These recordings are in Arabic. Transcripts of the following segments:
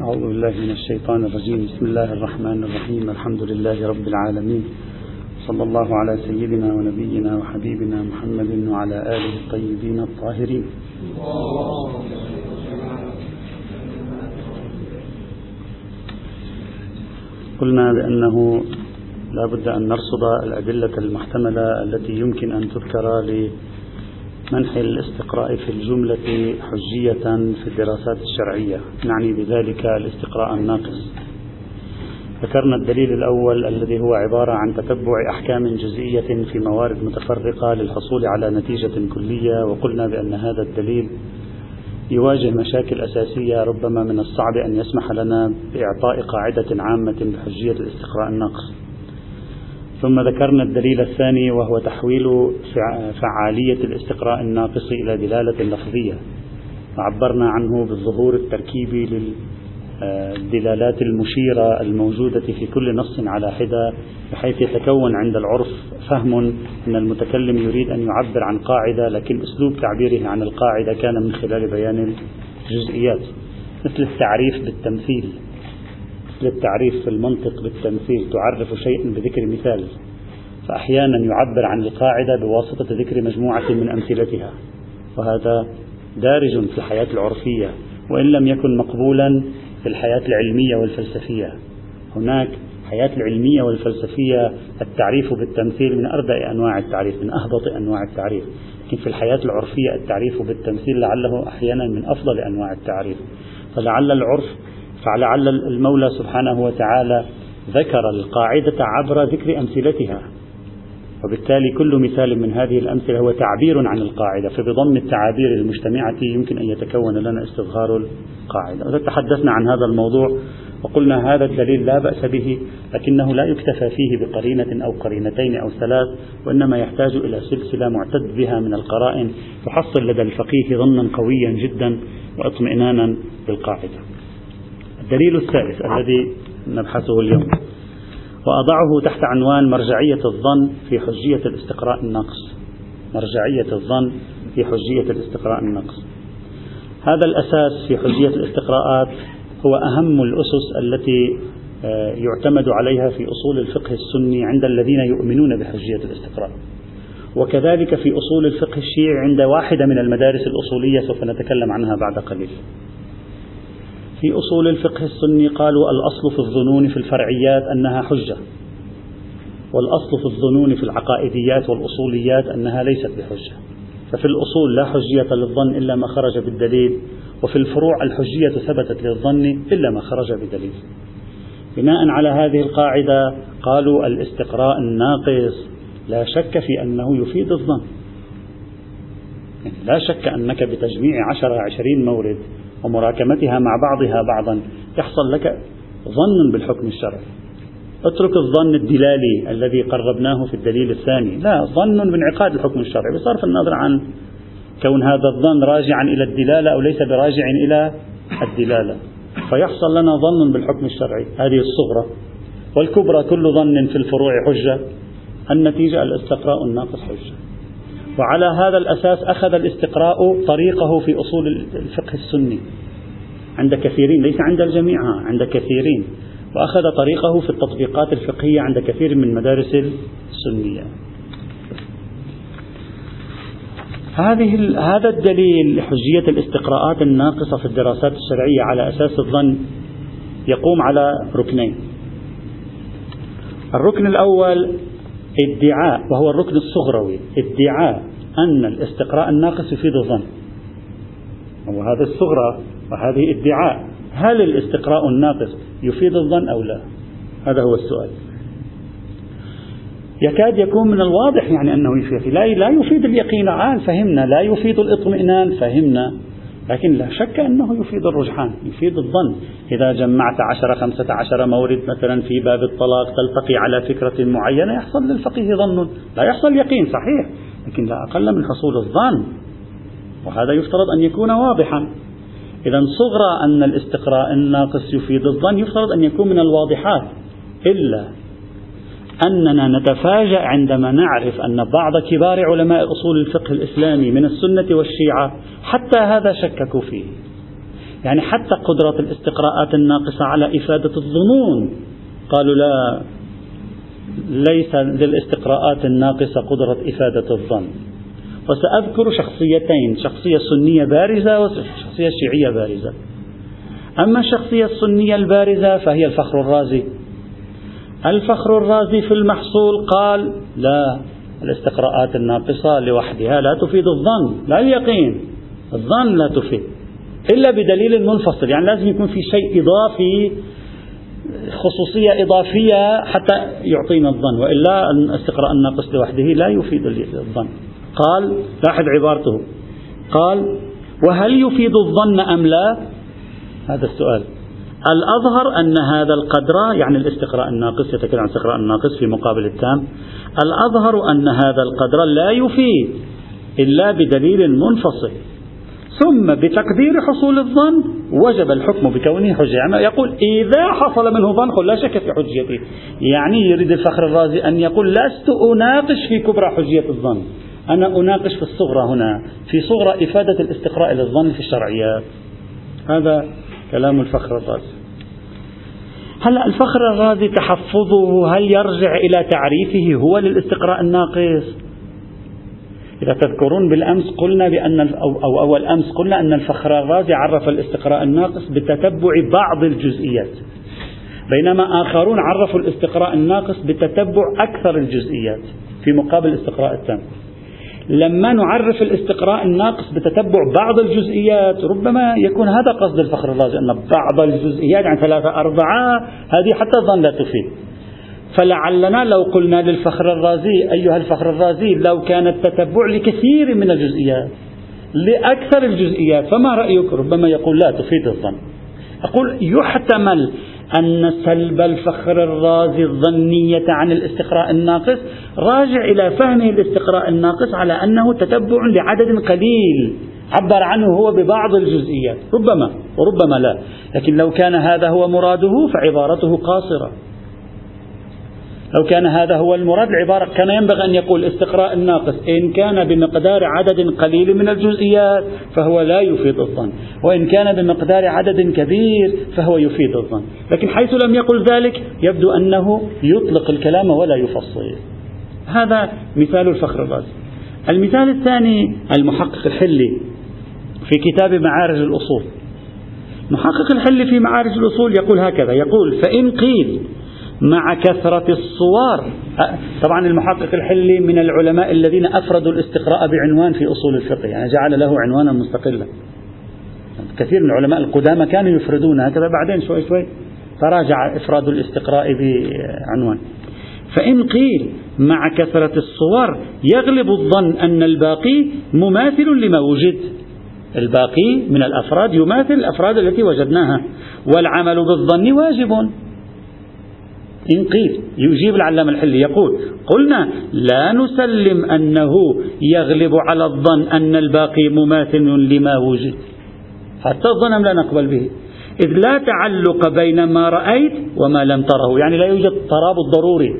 أعوذ بالله من الشيطان الرجيم. بسم الله الرحمن الرحيم. الحمد لله رب العالمين. صلى الله على سيدنا ونبينا وحبيبنا محمد وعلى آله الطيبين الطاهرين. قلنا بأنه لا بد أن نرصد الأدلة المحتملة التي يمكن أن تذكر منح الاستقراء في الجملة حجية في الدراسات الشرعية. نعني بذلك الاستقراء الناقص. ذكرنا الدليل الأول الذي هو عبارة عن تتبع أحكام جزئية في موارد متفرقة للحصول على نتيجة كلية وقلنا بأن هذا الدليل يواجه مشاكل أساسية ربما من الصعب أن يسمح لنا بإعطاء قاعدة عامة بحجية الاستقراء الناقص. ثم ذكرنا الدليل الثاني وهو تحويل فعالية الاستقراء الناقص إلى دلالة لفظية. وعبرنا عنه بالظهور التركيبي للدلالات المشيرة الموجودة في كل نص على حدة بحيث يتكون عند العرف فهم أن المتكلم يريد أن يعبر عن قاعدة لكن أسلوب تعبيره عن القاعدة كان من خلال بيان الجزئيات مثل التعريف بالتمثيل. للتعريف في المنطق بالتمثيل تعرف شيئا بذكر مثال. فأحيانا يعبر عن القاعدة بواسطة ذكر مجموعة من أمثلتها. وهذا دارج في الحياة العرفية وإن لم يكن مقبولا في الحياة العلمية والفلسفية. هناك الحياة العلمية والفلسفية التعريف بالتمثيل من أردأ أنواع التعريف من أهبط أنواع التعريف. لكن في الحياة العرفية التعريف بالتمثيل لعله أحيانا من أفضل أنواع التعريف. فلعل العرف فلعل المولى سبحانه وتعالى ذكر القاعدة عبر ذكر أمثلتها. وبالتالي كل مثال من هذه الأمثلة هو تعبير عن القاعدة فبضم التعابير المجتمعة يمكن أن يتكون لنا استظهار القاعدة. تحدثنا عن هذا الموضوع وقلنا هذا الدليل لا بأس به لكنه لا يكتفى فيه بقرينة أو قرينتين أو ثلاث وإنما يحتاج إلى سلسلة معتد بها من القرائن تحصل لدى الفقيه ظنا قويا جدا وإطمئنانا بالقاعدة. الدليل الثالث الذي نبحثه اليوم. وأضعه تحت عنوان مرجعية الظن في حجية الاستقراء الناقص مرجعية الظن في حجية الاستقراء الناقص هذا الأساس في حجية الاستقراءات هو أهم الأسس التي آه، يعتمد عليها في أصول الفقه السني عند الذين يؤمنون بحجية الاستقراء. وكذلك في أصول الفقه الشيعي عند واحدة من المدارس الأصولية سوف نتكلم عنها بعد قليل. في أصول الفقه السني قالوا الأصل في الظنون في الفرعيات أنها حجة والأصل في الظنون في العقائديات والأصوليات أنها ليست بحجة. ففي الأصول لا حجية للظن إلا ما خرج بالدليل وفي الفروع الحجية ثبتت للظن إلا ما خرج بدليل. بناء على هذه القاعدة قالوا الاستقراء الناقص لا شك في أنه يفيد الظن. يعني لا شك أنك بتجميع عشرة عشرين مورد ومراكمتها مع بعضها بعضا يحصل لك ظن بالحكم الشرعي. اترك الظن الدلالي الذي قربناه في الدليل الثاني. لا ظن بانعقاد الحكم الشرعي. بصرف النظر عن كون هذا الظن راجعا إلى الدلالة أو ليس براجع إلى الدلالة. فيحصل لنا ظن بالحكم الشرعي. هذه الصغرى. والكبرى كل ظن في الفروع حجة. النتيجة الاستقراء الناقص حجة. وعلى هذا الأساس أخذ الاستقراء طريقه في أصول الفقه السني عند كثيرين ليس عند الجميع عند كثيرين. وأخذ طريقه في التطبيقات الفقهية عند كثير من مدارس السنية. هذه هذا الدليل لحجية الاستقراءات الناقصة في الدراسات الشرعية على أساس الظن يقوم على ركنين. الركن الأول ادعاء وهو الركن الصغروي ادعاء أن الاستقراء الناقص يفيد الظن. وهذا الصغرى وهذه ادعاء هل الاستقراء الناقص يفيد الظن أو لا؟ هذا هو السؤال. يكاد يكون من الواضح يعني أنه يفيد لا, لا يفيد اليقين. الآن فهمنا. لا يفيد الاطمئنان فهمنا. لكن لا شك أنه يفيد الرجحان يفيد الظن. إذا جمعت عشرة خمسة عشر مورد مثلا في باب الطلاق تلتقي على فكرة معينة يحصل للفقيه ظن. لا يحصل يقين صحيح. لكن لا أقل من حصول الظن. وهذا يفترض أن يكون واضحا. إذا صغرى أن الاستقراء الناقص يفيد الظن يفترض أن يكون من الواضحات. إلا أننا نتفاجأ عندما نعرف أن بعض كبار علماء أصول الفقه الإسلامي من السنة والشيعة حتى هذا شككوا فيه. يعني حتى قدرة الاستقراءات الناقصة على إفادة الظنون قالوا لا ليس للاستقراءات الناقصة قدرة إفادة الظن. وسأذكر شخصيتين شخصية سنية بارزة وشخصية شيعية بارزة. أما الشخصية السنية البارزة فهي الفخر الرازي. الفخر الرازي في المحصول قال لا الاستقراءات الناقصة لوحدها لا تفيد الظن لا اليقين الظن لا تفيد إلا بدليل منفصل يعني لازم يكون في شيء إضافي خصوصية إضافية حتى يعطينا الظن وإلا الاستقراء الناقص لوحده لا يفيد الظن. قال لاحظ عبارته قال وهل يفيد الظن أم لا؟ هذا السؤال. الأظهر أن هذا القدر يعني الاستقراء الناقص يتكلم عن الاستقراء الناقص في مقابل التام. الأظهر أن هذا القدر لا يفيد إلا بدليل منفصل. ثم بتقدير حصول الظن وجب الحكم بكونه حجة. يعني يقول إذا حصل منه ظن قل لا شك في حجيته يعني يريد الفخر الرازي أن يقول لست أناقش في كبرى حجية الظن. أنا أناقش في الصغرى هنا في صغرى إفادة الاستقراء للظن في الشرعيات. هذا كلام الفخر الرازي. هلا الفخر الرازي تحفظه هل يرجع إلى تعريفه هو للاستقراء الناقص؟ إذا تذكرون بالأمس قلنا بأن أو أول أمس قلنا أن الفخر الرازي عرف الاستقراء الناقص بتتبع بعض الجزئيات. بينما آخرون عرفوا الاستقراء الناقص بتتبع أكثر الجزئيات في مقابل الاستقراء التام. لما نعرف الاستقراء الناقص بتتبع بعض الجزئيات ربما يكون هذا قصد الفخر الرازي أن بعض الجزئيات يعني ثلاثة أربعة هذه حتى الظن لا تفيد. فلعلنا لو قلنا للفخر الرازي أيها الفخر الرازي لو كان التتبع لكثير من الجزئيات لأكثر الجزئيات فما رأيك؟ ربما يقول لا تفيد الظن. أقول يحتمل أن سلب الفخر الرازي الظنية عن الاستقراء الناقص راجع إلى فهمه الاستقراء الناقص على أنه تتبع لعدد قليل عبر عنه هو ببعض الجزئيات ربما وربما لا لكن لو كان هذا هو مراده فعبارته قاصرة. لو كان هذا هو المراد العبارة كان ينبغي أن يقول استقراء الناقص. إن كان بمقدار عدد قليل من الجزئيات فهو لا يفيد الظن. وإن كان بمقدار عدد كبير فهو يفيد الظن. لكن حيث لم يقل ذلك يبدو أنه يطلق الكلام ولا يفصل. هذا مثال الفخر الرازي. المثال الثاني المحقق الحلي في كتاب معارج الأصول. محقق الحلي في معارج الأصول يقول هكذا. يقول فإن قيل مع كثرة الصور. طبعا المحقق الحلي من العلماء الذين أفردوا الاستقراء بعنوان في أصول الفقه يعني جعل له عنوانا مستقلا. كثير من العلماء القدامى كانوا يفردون هكذا بعدين شوي شوي تراجع إفراد الاستقراء بعنوان. فإن قيل مع كثرة الصور يغلب الظن أن الباقي مماثل لما وجد. الباقي من الأفراد يماثل الأفراد التي وجدناها والعمل بالظن واجب. إن قيل يجيب العلامة الحلي يقول قلنا لا نسلم أنه يغلب على الظن أن الباقي مماثل لما وجد. حتى الظن لا نقبل به؟ إذ لا تعلق بين ما رأيت وما لم تره. يعني لا يوجد ترابط ضروري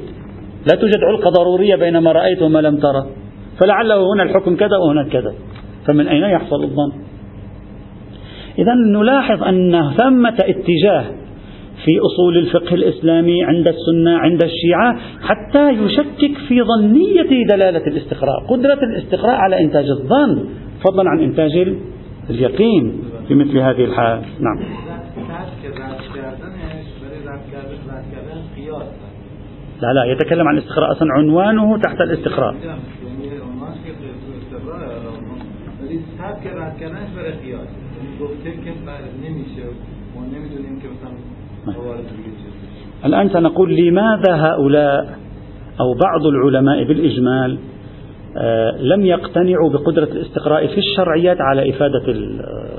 لا توجد علقة ضرورية بين ما رأيت وما لم تره. فلعله هنا الحكم كذا وهنا كذا. فمن أين يحصل الظن؟ إذا نلاحظ أن ثمة اتجاه في أصول الفقه الإسلامي عند السنة عند الشيعة حتى يشكك في ظنية دلالة الاستقراء قدرة الاستقراء على إنتاج الظن فضلا عن إنتاج اليقين في مثل هذه الحال. نعم. لا لا يتكلم عن الاستقراء أصلا عنوانه تحت الاستقراء. الآن سنقول لماذا هؤلاء أو بعض العلماء بالإجمال آه، لم يقتنعوا بقدرة الاستقراء في الشرعيات على إفادة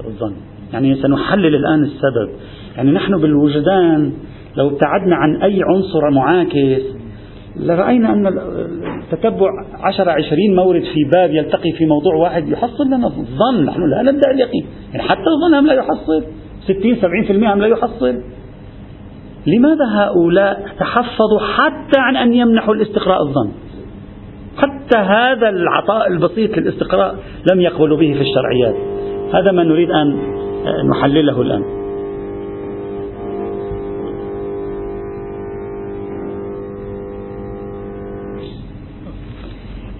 الظن. يعني سنحلل الآن السبب. يعني نحن بالوجدان لو ابتعدنا عن أي عنصر معاكس لرأينا أن تتبع عشر عشرين مورد في باب يلتقي في موضوع واحد يحصل لنا الظن. نحن لا ندعي اليقين. يعني حتى الظن هم لا يحصل. ستين سبعين في المئة هم لا يحصل. لماذا هؤلاء تحفظوا حتى عن أن يمنحوا الاستقراء الظن؟ حتى هذا العطاء البسيط للاستقراء لم يقبلوا به في الشرعيات. هذا ما نريد أن نحلله الآن.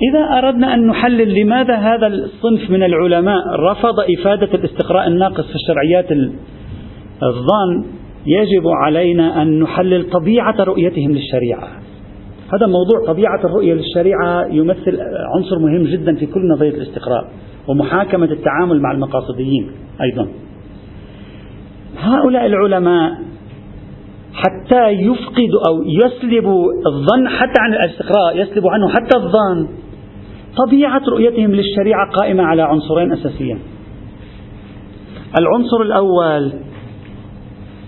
إذا أردنا أن نحلل لماذا هذا الصنف من العلماء رفض إفادة الاستقراء الناقص في الشرعيات الظان يجب علينا أن نحلل طبيعة رؤيتهم للشريعة. هذا موضوع طبيعة الرؤية للشريعة يمثل عنصر مهم جدا في كل نظرية الاستقراء ومحاكمة التعامل مع المقاصديين أيضا. هؤلاء العلماء حتى يفقدوا أو يسلبوا الظن حتى عن الاستقراء يسلبوا عنه حتى الظن. طبيعة رؤيتهم للشريعة قائمة على عنصرين أساسيين. العنصر الأول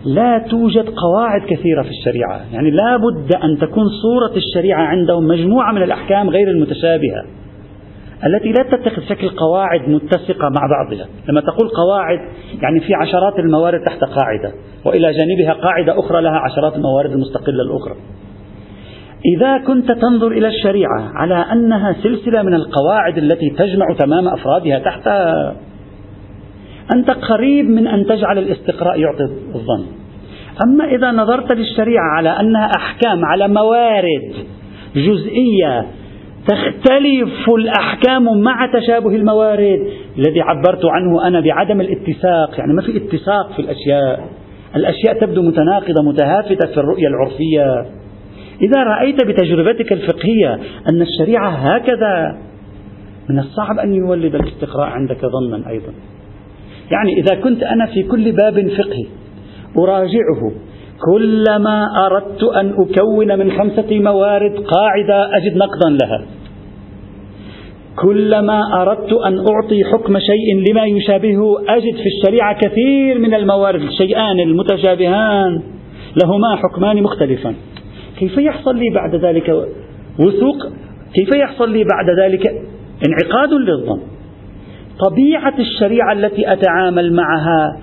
لا توجد قواعد كثيرة في الشريعة. يعني لا بد أن تكون صورة الشريعة عندهم مجموعة من الأحكام غير المتشابهة التي لا تتخذ شكل قواعد متسقة مع بعضها. لما تقول قواعد يعني في عشرات الموارد تحت قاعدة وإلى جانبها قاعدة أخرى لها عشرات الموارد المستقلة الأخرى. إذا كنت تنظر إلى الشريعة على أنها سلسلة من القواعد التي تجمع تمام أفرادها تحتها أنت قريب من أن تجعل الاستقراء يعطي الظن. أما إذا نظرت للشريعة على أنها أحكام على موارد جزئية تختلف الأحكام مع تشابه الموارد الذي عبرت عنه أنا بعدم الاتساق. يعني ما في اتساق في الأشياء. الأشياء تبدو متناقضة متهافتة في الرؤية العرفية. إذا رأيت بتجربتك الفقهية أن الشريعة هكذا من الصعب أن يولد الاستقراء عندك ظنا أيضا. يعني إذا كنت أنا في كل باب فقهي أراجعه. كلما أردت أن أكون من خمسة موارد قاعدة أجد نقضا لها. كلما أردت أن أعطي حكم شيء لما يشابهه أجد في الشريعة كثير من الموارد الشيئان المتشابهان لهما حكمان مختلفان. كيف يحصل لي بعد ذلك وثوق؟ كيف يحصل لي بعد ذلك؟ انعقاد للظن. طبيعة الشريعة التي أتعامل معها.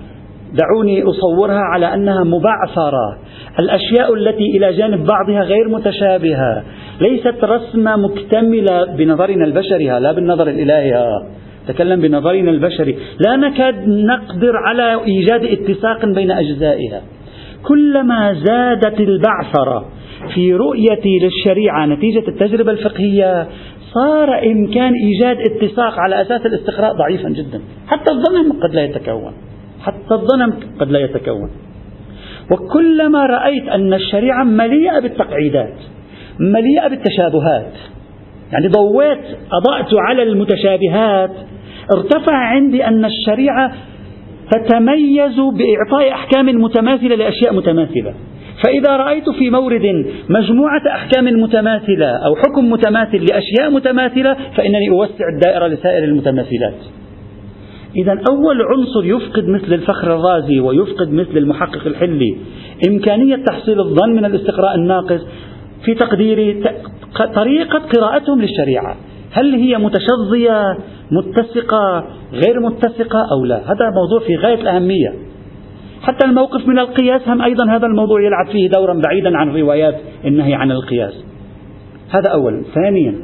دعوني أصورها على أنها مبعثرة. الأشياء التي إلى جانب بعضها غير متشابهة. ليست رسمة مكتملة بنظرنا البشري لا بالنظر الإلهي تكلم بنظرنا البشري. لا نكاد نقدر على إيجاد اتساق بين أجزائها. كلما زادت البعثرة في رؤيتي للشريعة نتيجة التجربة الفقهية صار إمكان إيجاد اتساق على أساس الاستقراء ضعيفا جدا. حتى الظن قد لا يتكون. حتى الظن قد لا يتكون. وكلما رأيت أن الشريعة مليئة بالتقعيدات مليئة بالتشابهات يعني ضويت أضأت على المتشابهات ارتفع عندي أن الشريعة تتميز بإعطاء أحكام متماثلة لأشياء متماثلة. فإذا رأيت في مورد مجموعة أحكام متماثلة أو حكم متماثل لأشياء متماثلة فإنني أوسع الدائرة لسائر المتماثلات. إذا أول عنصر يفقد مثل الفخر الرازي ويفقد مثل المحقق الحلي إمكانية تحصيل الظن من الاستقراء الناقص في تقديري طريقة قراءتهم للشريعة. هل هي متشظية متسقة غير متسقة أو لا؟ هذا موضوع في غاية الأهمية. حتى الموقف من القياس هم أيضا هذا الموضوع يلعب فيه دورا بعيدا عن روايات النهي عن القياس. هذا أولا ثانيا.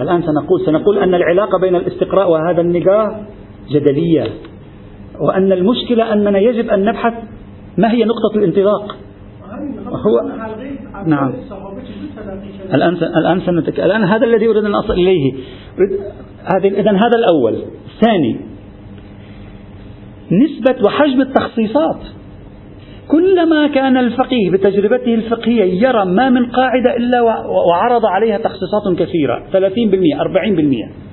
الآن سنقول سنقول أن العلاقة بين الاستقراء وهذا النقاش جدلية وأن المشكلة أننا يجب أن نبحث ما هي نقطة الانطلاق. هو نعم. الآن الآن سنتك الآن هذا الذي أريد أن أصل إليه. إذا هذا الأول. ثاني نسبة وحجم التخصيصات. كلما كان الفقيه بتجربته الفقهية يرى ما من قاعدة إلا وعرض عليها تخصيصات كثيرة 30% 40%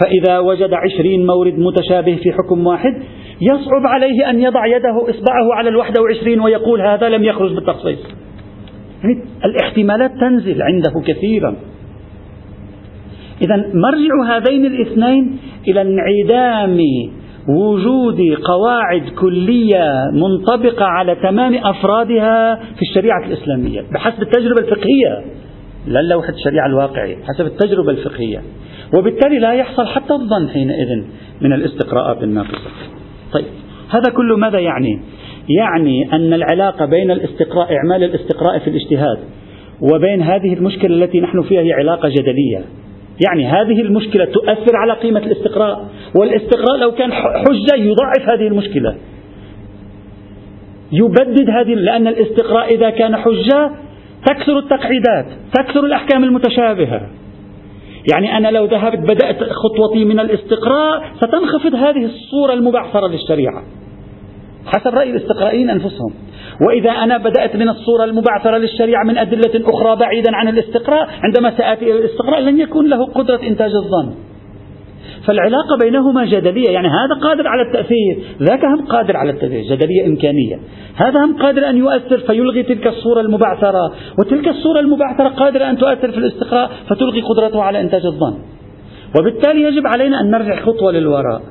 فإذا وجد عشرين مورد متشابه في حكم واحد يصعب عليه أن يضع يده إصبعه على الواحدة وعشرين ويقول هذا لم يخرج بالتخصيص. يعني الاحتمالات تنزل عنده كثيرا. إذا مرجع هذين الاثنين إلى انعدام وجود قواعد كلية منطبقة على تمام أفرادها في الشريعة الإسلامية بحسب التجربة الفقهية. لا اللوحة الشريعة الواقعية حسب التجربة الفقهية. وبالتالي لا يحصل حتى الظن حينئذ من الاستقراءات الناقصة. طيب هذا كله ماذا يعني؟ يعني أن العلاقة بين الاستقراء إعمال الاستقراء في الاجتهاد وبين هذه المشكلة التي نحن فيها هي علاقة جدلية. يعني هذه المشكلة تؤثر على قيمة الاستقراء. والاستقراء لو كان حجة يضعف هذه المشكلة. يبدد هذه لأن الاستقراء إذا كان حجة تكثر التقعيدات تكثر الأحكام المتشابهة. يعني أنا لو ذهبت بدأت خطوتي من الاستقراء ستنخفض هذه الصورة المبعثرة للشريعة. حسب رأي الاستقرائيين أنفسهم. وإذا أنا بدأت من الصورة المبعثرة للشريعة من أدلة أخرى بعيدا عن الاستقراء عندما سآتي إلى الاستقراء لن يكون له قدرة إنتاج الظن. فالعلاقة بينهما جدلية يعني هذا قادر على التأثير ذاك هم قادر على التأثير جدلية إمكانية. هذا هم قادر أن يؤثر فيلغي تلك الصورة المبعثرة وتلك الصورة المبعثرة قادرة أن تؤثر في الاستقراء فتلغي قدرته على إنتاج الظن. وبالتالي يجب علينا أن نرجع خطوة للوراء.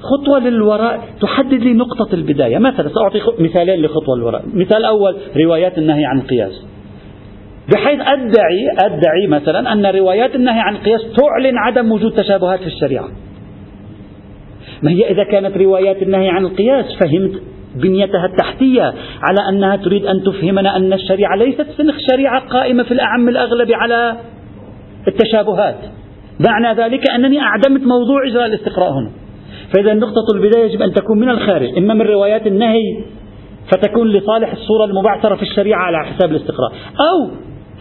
خطوة للوراء تحدد لي نقطة البداية. مثلا سأعطي مثالين لخطوة للوراء. مثال أول روايات النهي عن القياس. بحيث أدعي أدعي مثلا أن روايات النهي عن القياس تعلن عدم وجود تشابهات في الشريعة. ما هي إذا كانت روايات النهي عن القياس فهمت بنيتها التحتية على أنها تريد أن تفهمنا أن الشريعة ليست سنخ شريعة قائمة في الأعم الأغلب على التشابهات. معنى ذلك أنني أعدمت موضوع إجراء الاستقراء هنا. فإذا نقطة البداية يجب أن تكون من الخارج إما من روايات النهي فتكون لصالح الصورة المبعثرة في الشريعة على حساب الاستقراء أو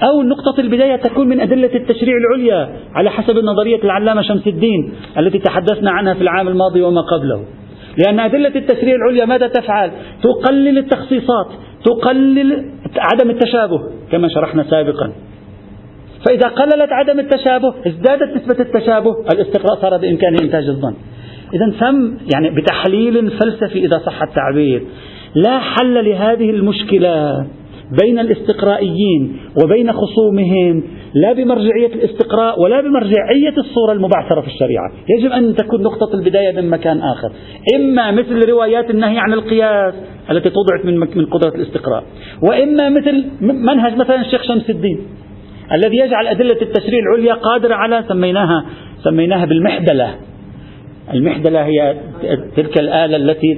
أو نقطة البداية تكون من أدلة التشريع العليا على حسب نظرية العلامة شمس الدين التي تحدثنا عنها في العام الماضي وما قبله. لأن أدلة التشريع العليا ماذا تفعل؟ تقلل التخصيصات تقلل عدم التشابه كما شرحنا سابقا. فإذا قللت عدم التشابه ازدادت نسبة التشابه الاستقراء صار بإمكانه إنتاج الظن. إذا ثم يعني بتحليل فلسفي إذا صح التعبير. لا حل لهذه المشكلة بين الاستقرائيين وبين خصومهم لا بمرجعية الاستقراء ولا بمرجعية الصورة المبعثرة في الشريعة. يجب أن تكون نقطة البداية من مكان آخر. إما مثل روايات النهي عن القياس التي توضعت من, من قدرة الاستقراء وإما مثل منهج مثلا الشيخ شمس الدين الذي يجعل أدلة التشريع العليا قادرة على سميناها سميناها بالمحدلة المحدلة هي تلك الآلة التي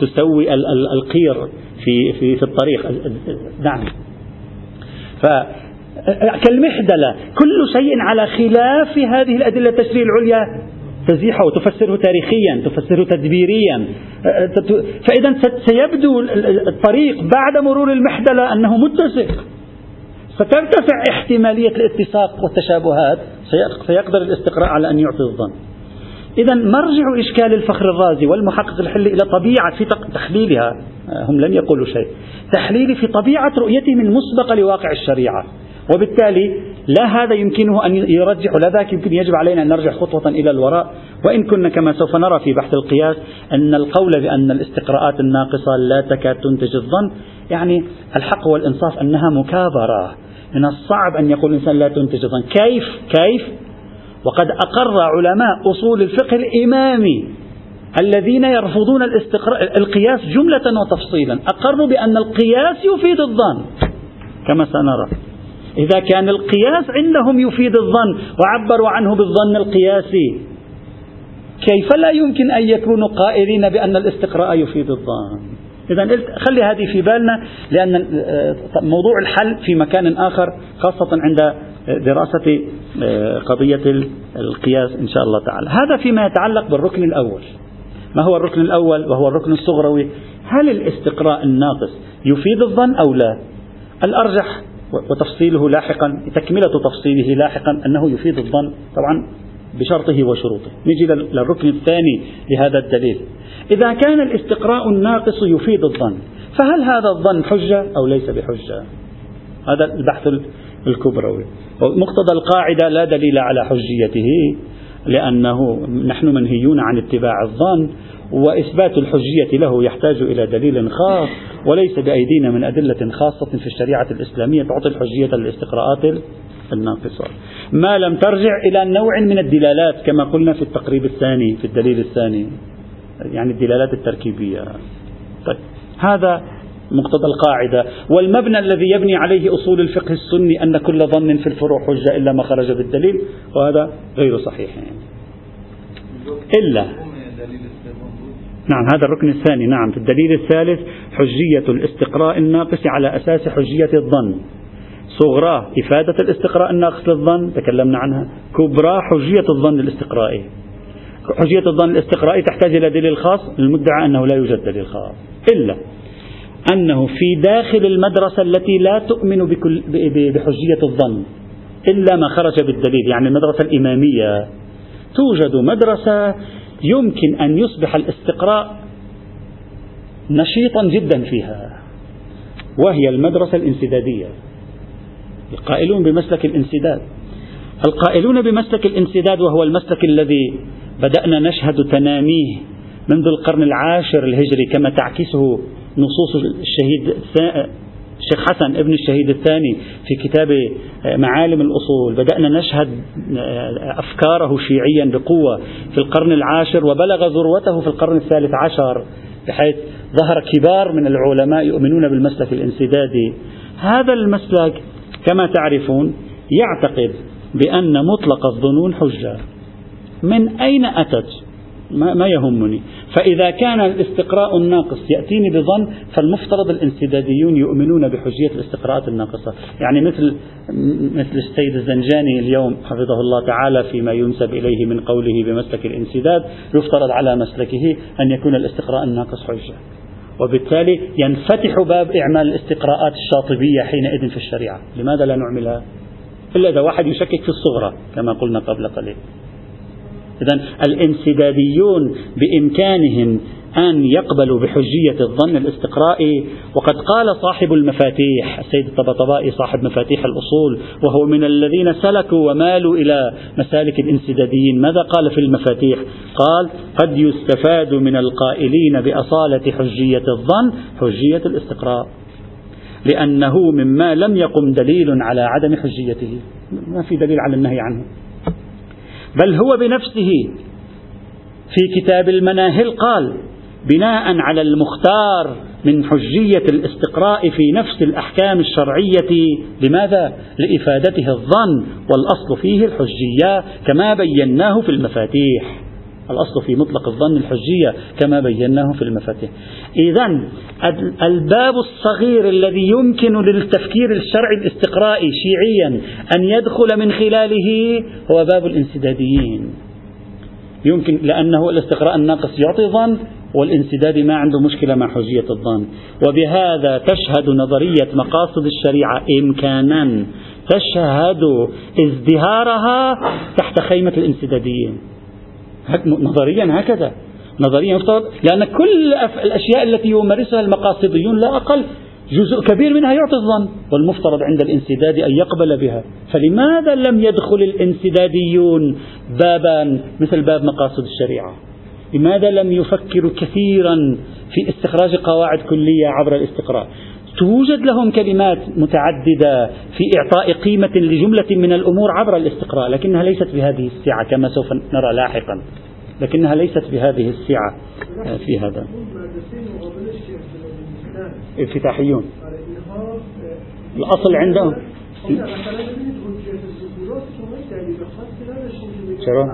تسوي القير في في في الطريق. نعم. ف كالمحدلة كل شيء على خلاف هذه الأدلة التشريع العليا. تزيحه وتفسره تاريخيا تفسره تدبيريا. فإذا سيبدو الطريق بعد مرور المحدلة أنه متسق. سترتفع احتمالية الاتساق والتشابهات. سيقدر الاستقراء على أن يعطي الظن. إذا مرجع إشكال الفخر الرازي والمحقق الحلي إلى طبيعة في تحليلها. آه، هم لم يقولوا شيء. تحليل في طبيعة رؤيتهم المسبقة لواقع الشريعة. وبالتالي لا هذا يمكنه أن يرجح ولا ذاك يمكن يجب علينا أن نرجع خطوة إلى الوراء. وإن كنا كما سوف نرى في بحث القياس أن القول بأن الاستقراءات الناقصة لا تكاد تنتج الظن يعني الحق والإنصاف أنها مكابرة. من الصعب أن يقول الإنسان لا تنتج الظن. كيف؟ كيف؟ وقد أقر علماء أصول الفقه الإمامي الذين يرفضون القياس جملة وتفصيلا. أقروا بأن القياس يفيد الظن كما سنرى. إذا كان القياس عندهم يفيد الظن وعبروا عنه بالظن القياسي كيف لا يمكن أن يكونوا قائلين بأن الاستقراء يفيد الظن؟ إذا خلي هذه في بالنا لأن آه، موضوع الحل في مكان آخر خاصة عند دراسة آه، قضية القياس إن شاء الله تعالى. هذا فيما يتعلق بالركن الأول. ما هو الركن الأول؟ وهو الركن الصغروي. هل الاستقراء الناقص يفيد الظن أو لا؟ الأرجح وتفصيله لاحقا تكملة تفصيله لاحقا أنه يفيد الظن طبعا بشرطه وشروطه. نجي للركن الثاني لهذا الدليل. إذا كان الاستقراء الناقص يفيد الظن فهل هذا الظن حجة أو ليس بحجة؟ هذا البحث الكبروي مقتضى القاعدة لا دليل على حجيته لأنه نحن منهيون عن اتباع الظن وإثبات الحجية له يحتاج إلى دليل خاص وليس بأيدينا من أدلة خاصة في الشريعة الإسلامية تعطي الحجية للاستقراءات الناقصة. ما لم ترجع إلى نوع من الدلالات كما قلنا في التقريب الثاني في الدليل الثاني يعني الدلالات التركيبية. طيب هذا مقتضى القاعدة. والمبنى الذي يبني عليه أصول الفقه السني أن كل ظن في الفروع حجة إلا ما خرج بالدليل وهذا غير صحيح. يعني. إلا. نعم هذا الركن الثاني. نعم في الدليل الثالث حجية الاستقراء الناقص على أساس حجية الظن. صغرى إفادة الاستقراء الناقص للظن تكلمنا عنها. كبرى حجية الظن الاستقرائي. حجية الظن الاستقرائي تحتاج إلى دليل خاص المدعى أنه لا يوجد دليل خاص. إلا. أنه في داخل المدرسة التي لا تؤمن بكل بحجية الظن إلا ما خرج بالدليل يعني المدرسة الإمامية. توجد مدرسة يمكن أن يصبح الاستقراء نشيطا جدا فيها وهي المدرسة الانسدادية. القائلون بمسلك الانسداد. القائلون بمسلك الانسداد وهو المسلك الذي بدأنا نشهد تناميه منذ القرن العاشر الهجري كما تعكسه نصوص الشهيد الشيخ حسن ابن الشهيد الثاني في كتاب معالم الأصول. بدأنا نشهد أفكاره شيعيا بقوة في القرن العاشر وبلغ ذروته في القرن الثالث عشر بحيث ظهر كبار من العلماء يؤمنون بالمسلك الانسدادي. هذا المسلك كما تعرفون يعتقد بأن مطلق الظنون حجة. من أين أتت؟ ما, ما يهمني. فإذا كان الاستقراء الناقص يأتيني بظن فالمفترض الانسداديون يؤمنون بحجية الاستقراءات الناقصة. يعني مثل مثل السيد الزنجاني اليوم حفظه الله تعالى فيما ينسب إليه من قوله بمسلك الانسداد يفترض على مسلكه أن يكون الاستقراء الناقص حجة وبالتالي ينفتح باب إعمال الاستقراءات الشاطبية حينئذ في الشريعة. لماذا لا نعملها؟ إلا إذا واحد يشكك في الصغرى كما قلنا قبل قليل. إذا الانسداديون بإمكانهم أن يقبلوا بحجية الظن الاستقرائي. وقد قال صاحب المفاتيح السيد الطبطبائي صاحب مفاتيح الأصول وهو من الذين سلكوا ومالوا إلى مسالك الانسداديين. ماذا قال في المفاتيح؟ قال قد يستفاد من القائلين بأصالة حجية الظن حجية الاستقراء لأنه مما لم يقم دليل على عدم حجيته. ما في دليل على النهي عنه. بل هو بنفسه في كتاب المناهل قال بناء على المختار من حجية الاستقراء في نفس الأحكام الشرعية لماذا؟ لإفادته الظن والأصل فيه الحجية كما بيناه في المفاتيح الأصل في مطلق الظن الحجية كما بيناه في المفاتيح. إذا الباب الصغير الذي يمكن للتفكير الشرعي الاستقرائي شيعيا أن يدخل من خلاله هو باب الانسداديين. يمكن لأنه الاستقراء الناقص يعطي ظن والانسداد ما عنده مشكلة مع حجية الظن. وبهذا تشهد نظرية مقاصد الشريعة إمكانا تشهد ازدهارها تحت خيمة الانسداديين. نظريا هكذا. نظريا يفترض لأن كل الأشياء التي يمارسها المقاصديون لا أقل جزء كبير منها يعطي الظن والمفترض عند الانسداد أن يقبل بها. فلماذا لم يدخل الانسداديون بابا مثل باب مقاصد الشريعة؟ لماذا لم يفكروا كثيرا في استخراج قواعد كلية عبر الاستقراء؟ توجد لهم كلمات متعددة في إعطاء قيمة لجملة من الأمور عبر الاستقراء لكنها ليست بهذه السعة كما سوف نرى لاحقا. لكنها ليست بهذه السعة في هذا. انفتاحيون الأصل عندهم. شرا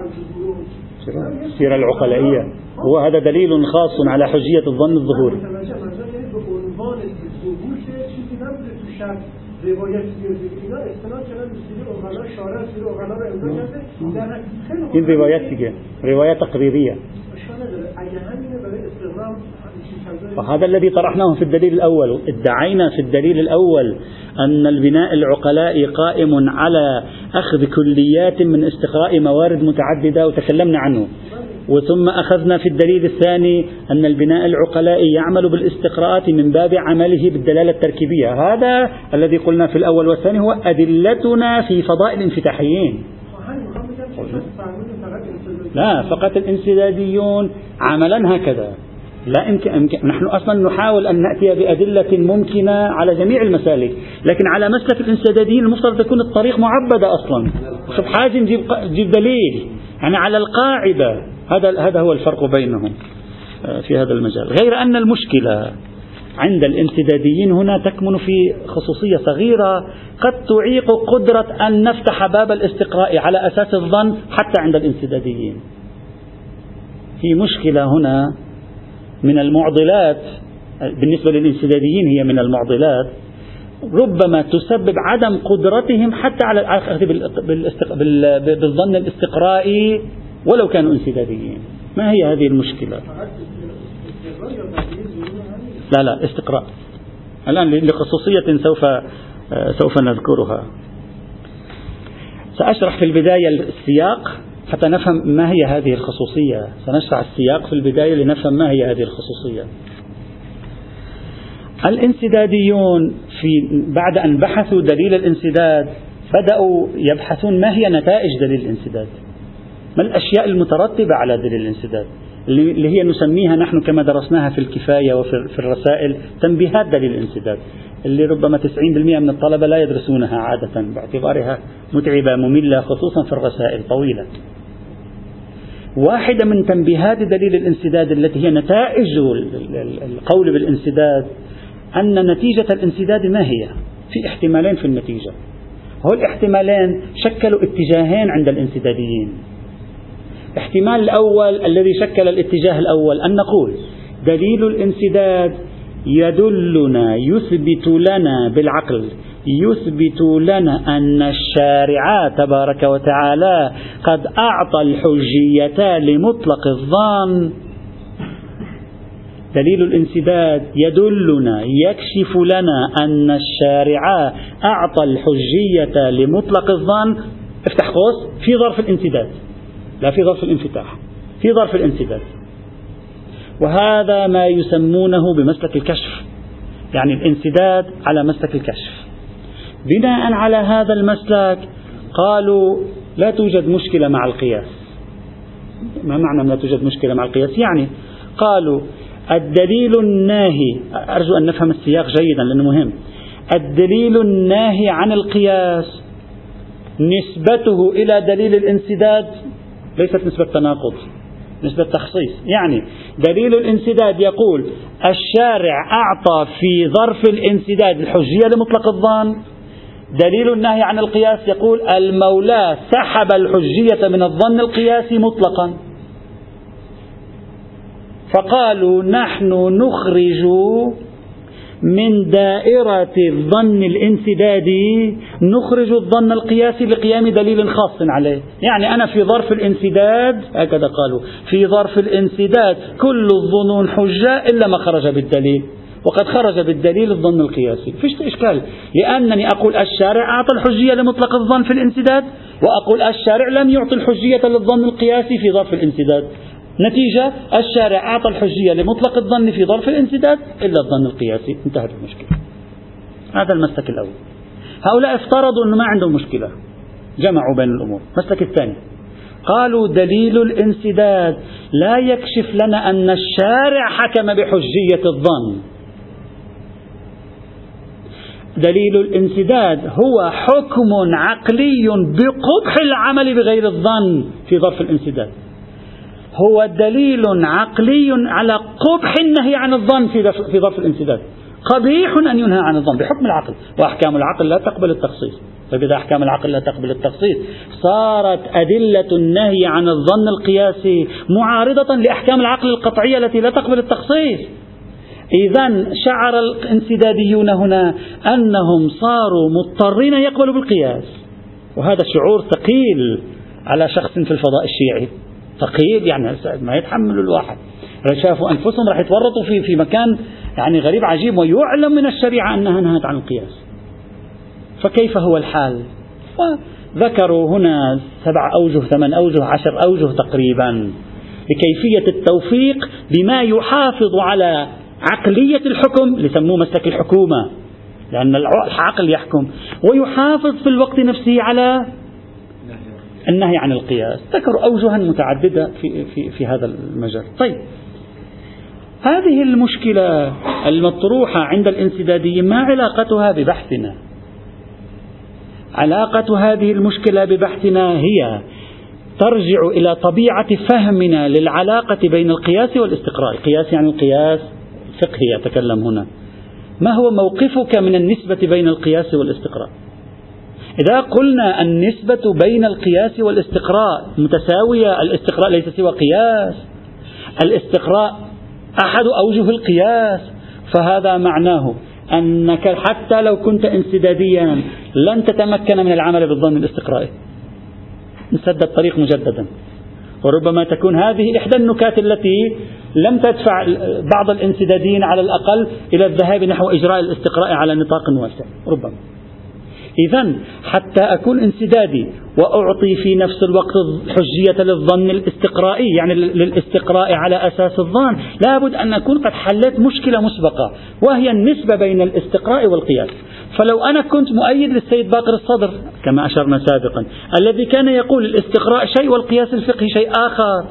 السيرة العقلائية. هو هذا دليل خاص على حجية الظن الظهوري. این روایت دیگه روایت تقریریه. وهذا الذي طرحناه في الدليل الأول ادعينا في الدليل الأول أن البناء العقلائي قائم على أخذ كليات من استقراء موارد متعددة وتكلمنا عنه. وثم أخذنا في الدليل الثاني أن البناء العقلائي يعمل بالاستقراءات من باب عمله بالدلالة التركيبية. هذا الذي قلنا في الأول والثاني هو أدلتنا في فضاء الانفتاحيين. لا فقط الانسداديون عملا هكذا. لا يمكن نحن أصلا نحاول أن نأتي بأدلة ممكنة على جميع المسالك، لكن على مسلك الانسداديين المفترض تكون الطريق معبدة أصلا. شوف حاجة نجيب دليل، يعني على القاعدة. هذا هذا هو الفرق بينهم آه، في هذا المجال، غير أن المشكلة عند الانسداديين هنا تكمن في خصوصية صغيرة قد تعيق قدرة أن نفتح باب الاستقراء على أساس الظن حتى عند الانسداديين. في مشكلة هنا من المعضلات بالنسبة للانسداديين هي من المعضلات ربما تسبب عدم قدرتهم حتى على بالظن الاستقرائي ولو كانوا انسداديين. ما هي هذه المشكلة؟ لا لا استقراء. الآن لخصوصية سوف سوف نذكرها. سأشرح في البداية السياق حتى نفهم ما هي هذه الخصوصية. سنشرح السياق في البداية لنفهم ما هي هذه الخصوصية. الانسداديون في بعد أن بحثوا دليل الانسداد بدأوا يبحثون ما هي نتائج دليل الانسداد. ما الأشياء المترتبة على دليل الانسداد؟ اللي هي نسميها نحن كما درسناها في الكفاية وفي الرسائل تنبيهات دليل الانسداد. اللي ربما 90% من الطلبة لا يدرسونها عادة باعتبارها متعبة مملة خصوصا في الرسائل طويلة. واحدة من تنبيهات دليل الانسداد التي هي نتائج القول بالانسداد أن نتيجة الانسداد ما هي؟ في احتمالين في النتيجة. هو الاحتمالين شكلوا اتجاهين عند الانسداديين. الاحتمال الأول الذي شكل الاتجاه الأول أن نقول دليل الانسداد يدلنا يثبت لنا بالعقل يثبت لنا أن الشارع تبارك وتعالى قد أعطى الحجية لمطلق الظن. دليل الانسداد يدلنا يكشف لنا أن الشارع أعطى الحجية لمطلق الظن. افتح قوس في ظرف الانسداد. لا في ظرف الانفتاح في ظرف الانسداد وهذا ما يسمونه بمسلك الكشف يعني الانسداد على مسلك الكشف. بناء على هذا المسلك قالوا لا توجد مشكلة مع القياس. ما معنى لا توجد مشكلة مع القياس؟ يعني قالوا الدليل الناهي أرجو أن نفهم السياق جيدا لأنه مهم. الدليل الناهي عن القياس نسبته إلى دليل الانسداد ليست نسبة تناقض نسبة تخصيص. يعني دليل الانسداد يقول الشارع أعطى في ظرف الانسداد الحجية لمطلق الظن. دليل النهي عن القياس يقول المولى سحب الحجية من الظن القياسي مطلقا. فقالوا نحن نخرج من دائرة الظن الانسدادي نخرج الظن القياسي بقيام دليل خاص عليه. يعني أنا في ظرف الانسداد هكذا قالوا في ظرف الانسداد كل الظنون حجة إلا ما خرج بالدليل. وقد خرج بالدليل الظن القياسي. فيش إشكال. لأنني أقول الشارع أعطى الحجية لمطلق الظن في الانسداد وأقول الشارع لم يعطي الحجية للظن القياسي في ظرف الانسداد. نتيجة الشارع أعطى الحجية لمطلق الظن في ظرف الانسداد إلا الظن القياسي. انتهت المشكلة. هذا المسلك الأول. هؤلاء افترضوا أنه ما عندهم مشكلة. جمعوا بين الأمور. المسلك الثاني. قالوا دليل الانسداد لا يكشف لنا أن الشارع حكم بحجية الظن. دليل الانسداد هو حكم عقلي بقبح العمل بغير الظن في ظرف الانسداد. هو دليل عقلي على قبح النهي عن الظن في في ظرف الانسداد. قبيح أن ينهى عن الظن بحكم العقل وأحكام العقل لا تقبل التخصيص. فإذا أحكام العقل لا تقبل التخصيص صارت أدلة النهي عن الظن القياسي معارضة لأحكام العقل القطعية التي لا تقبل التخصيص. إذا شعر الانسداديون هنا أنهم صاروا مضطرين يقبلوا بالقياس. وهذا شعور ثقيل على شخص في الفضاء الشيعي. ثقيل يعني ما يتحمل الواحد. شافوا أنفسهم راح يتورطوا في في مكان يعني غريب عجيب ويعلم من الشريعة أنها نهت عن القياس. فكيف هو الحال؟ ذكروا هنا سبع أوجه ثمان أوجه عشر أوجه تقريبا لكيفية التوفيق بما يحافظ على عقلية الحكم اللي سموه مسلك الحكومة لأن العقل يحكم ويحافظ في الوقت نفسه على النهي عن القياس. ذكروا أوجها متعددة في, في, في هذا المجال. طيب. هذه المشكلة المطروحة عند الانسداديين ما علاقتها ببحثنا؟ علاقة هذه المشكلة ببحثنا هي ترجع إلى طبيعة فهمنا للعلاقة بين القياس والاستقراء. القياس يعني القياس فقهي أتكلم هنا. ما هو موقفك من النسبة بين القياس والاستقراء؟ إذا قلنا النسبة بين القياس والاستقراء متساوية؟ الاستقراء ليس سوى قياس. الاستقراء أحد أوجه القياس. فهذا معناه أنك حتى لو كنت انسداديا لن تتمكن من العمل بالظن الاستقرائي. نسد الطريق مجددا. وربما تكون هذه إحدى النكات التي لم تدفع بعض الانسداديين على الأقل إلى الذهاب نحو إجراء الاستقراء على نطاق واسع. ربما. إذا حتى أكون انسدادي وأعطي في نفس الوقت حجية للظن الاستقرائي يعني للاستقراء على أساس الظن. لابد أن أكون قد حلت مشكلة مسبقة وهي النسبة بين الاستقراء والقياس. فلو أنا كنت مؤيد للسيد باقر الصدر كما أشرنا سابقا الذي كان يقول الاستقراء شيء والقياس الفقهي شيء آخر.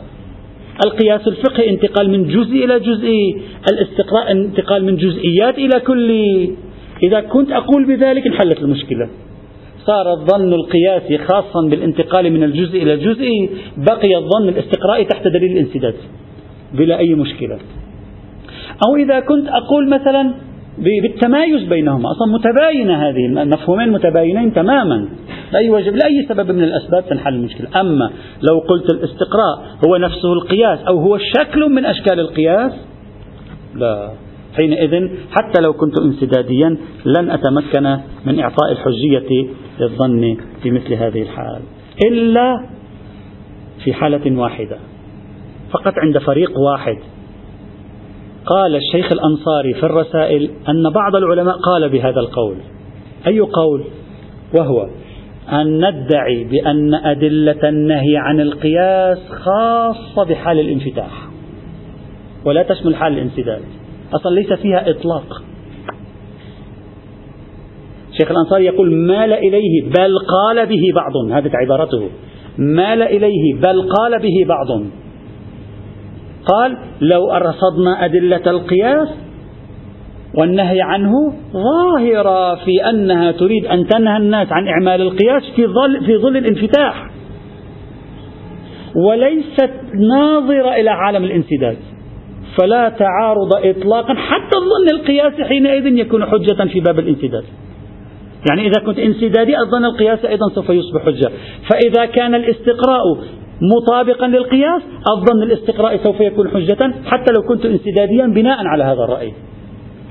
القياس الفقهي انتقال من جزء إلى جزء الاستقراء انتقال من جزئيات إلى كلي إذا كنت أقول بذلك انحلت المشكلة. صار الظن القياسي خاصا بالانتقال من الجزء إلى الجزء بقي الظن الاستقرائي تحت دليل الانسداد بلا أي مشكلة. أو إذا كنت أقول مثلا بالتمايز بينهما أصلا متباينة هذه المفهومين متباينين تماما لأي وجه لأي سبب من الأسباب تنحل المشكلة. أما لو قلت الاستقراء هو نفسه القياس أو هو شكل من أشكال القياس لا. حينئذ حتى لو كنت انسداديا لن أتمكن من إعطاء الحجية للظن في مثل هذه الحال. إلا في حالة واحدة. فقط عند فريق واحد. قال الشيخ الأنصاري في الرسائل أن بعض العلماء قال بهذا القول. أي قول؟ وهو أن ندعي بأن أدلة النهي عن القياس خاصة بحال الانفتاح. ولا تشمل حال الانسداد. أصلا ليس فيها إطلاق. شيخ الأنصاري يقول مال إليه بل قال به بعض. هذه عبارته. مال إليه بل قال به بعض. قال لو أرصدنا أدلة القياس والنهي عنه ظاهرة في أنها تريد أن تنهى الناس عن إعمال القياس في ظل, في ظل الانفتاح. وليست ناظرة إلى عالم الانسداد. فلا تعارض إطلاقا حتى الظن القياسي حينئذ يكون حجة في باب الانسداد. يعني إذا كنت انسدادي الظن القياسي أيضا سوف يصبح حجة. فإذا كان الاستقراء مطابقا للقياس الظن الاستقراء سوف يكون حجة حتى لو كنت انسداديا بناء على هذا الرأي.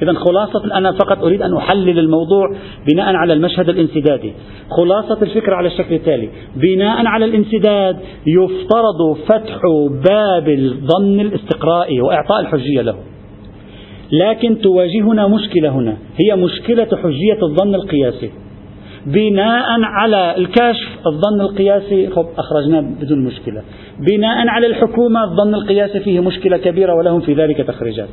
إذا خلاصة أنا فقط أريد أن أحلل الموضوع بناء على المشهد الانسدادي. خلاصة الفكرة على الشكل التالي. بناء على الانسداد يفترض فتح باب الظن الاستقرائي وإعطاء الحجية له. لكن تواجهنا مشكلة هنا. هي مشكلة حجية الظن القياسي. بناء على الكشف الظن القياسي خب أخرجناه بدون مشكلة. بناء على الحكومة الظن القياسي فيه مشكلة كبيرة ولهم في ذلك تخريجات.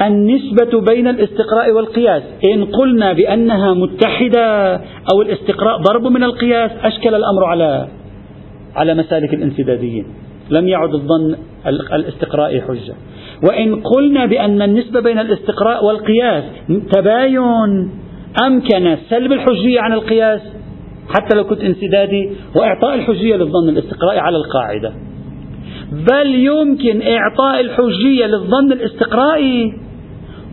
النسبة بين الاستقراء والقياس. إن قلنا بأنها متحدة أو الاستقراء ضرب من القياس أشكل الأمر على على مسالك الانسداديين. لم يعد الظن الاستقراء حجة. وإن قلنا بأن النسبة بين الاستقراء والقياس تباين أمكن سلب الحجية عن القياس حتى لو كنت انسدادي وإعطاء الحجية للظن الاستقرائي على القاعدة. بل يمكن إعطاء الحجية للظن الاستقرائي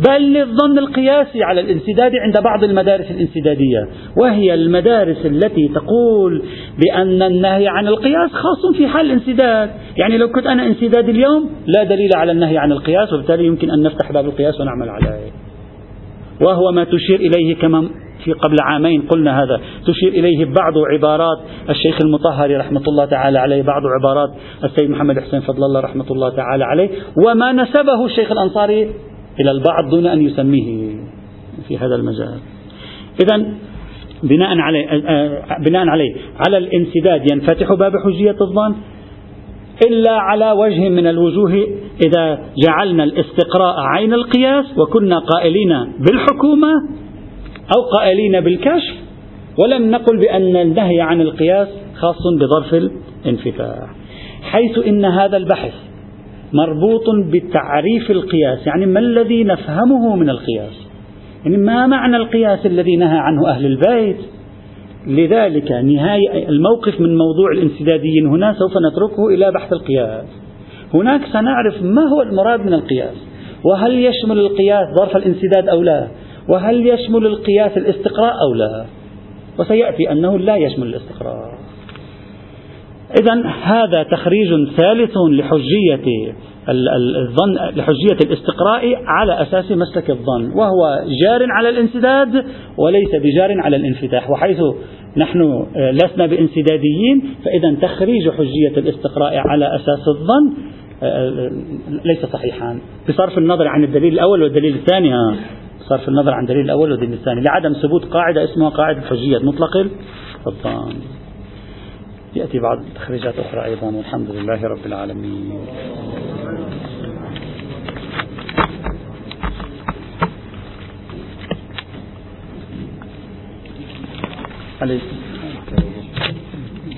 بل للظن القياسي على الانسداد عند بعض المدارس الانسدادية وهي المدارس التي تقول بأن النهي عن القياس خاص في حال الانسداد. يعني لو كنت أنا انسداد اليوم لا دليل على النهي عن القياس وبالتالي يمكن أن نفتح باب القياس ونعمل عليه. وهو ما تشير إليه كما في قبل عامين قلنا هذا. تشير إليه بعض عبارات الشيخ المطهري رحمة الله تعالى عليه بعض عبارات السيد محمد حسين فضل الله رحمة الله تعالى عليه. وما نسبه الشيخ الأنصاري إلى البعض دون أن يسميه في هذا المجال. إذا بناء عليه بناء عليه على الانسداد ينفتح باب حجية الظن إلا على وجه من الوجوه إذا جعلنا الاستقراء عين القياس وكنا قائلين بالحكومة أو قائلين بالكشف ولم نقل بأن النهي عن القياس خاص بظرف الانفتاح. حيث إن هذا البحث مربوط بتعريف القياس يعني ما الذي نفهمه من القياس؟ يعني ما معنى القياس الذي نهى عنه أهل البيت؟ لذلك نهاية الموقف من موضوع الانسداديين هنا سوف نتركه إلى بحث القياس. هناك سنعرف ما هو المراد من القياس وهل يشمل القياس ظرف الانسداد أو لا؟ وهل يشمل القياس الاستقراء أو لا؟ وسيأتي أنه لا يشمل الاستقراء. إذا هذا تخريج ثالث لحجية الظن لحجية الاستقراء على أساس مسلك الظن وهو جار على الانسداد وليس بجار على الانفتاح وحيث نحن لسنا بانسداديين فإذا تخريج حجية الاستقراء على أساس الظن ليس صحيحا بصرف النظر عن الدليل الأول والدليل الثاني بصرف النظر عن الدليل الأول والدليل الثاني لعدم ثبوت قاعدة اسمها قاعدة حجية مطلق الظن. يأتي بعض تخريجات أخرى أيضا والحمد لله رب العالمين. عليه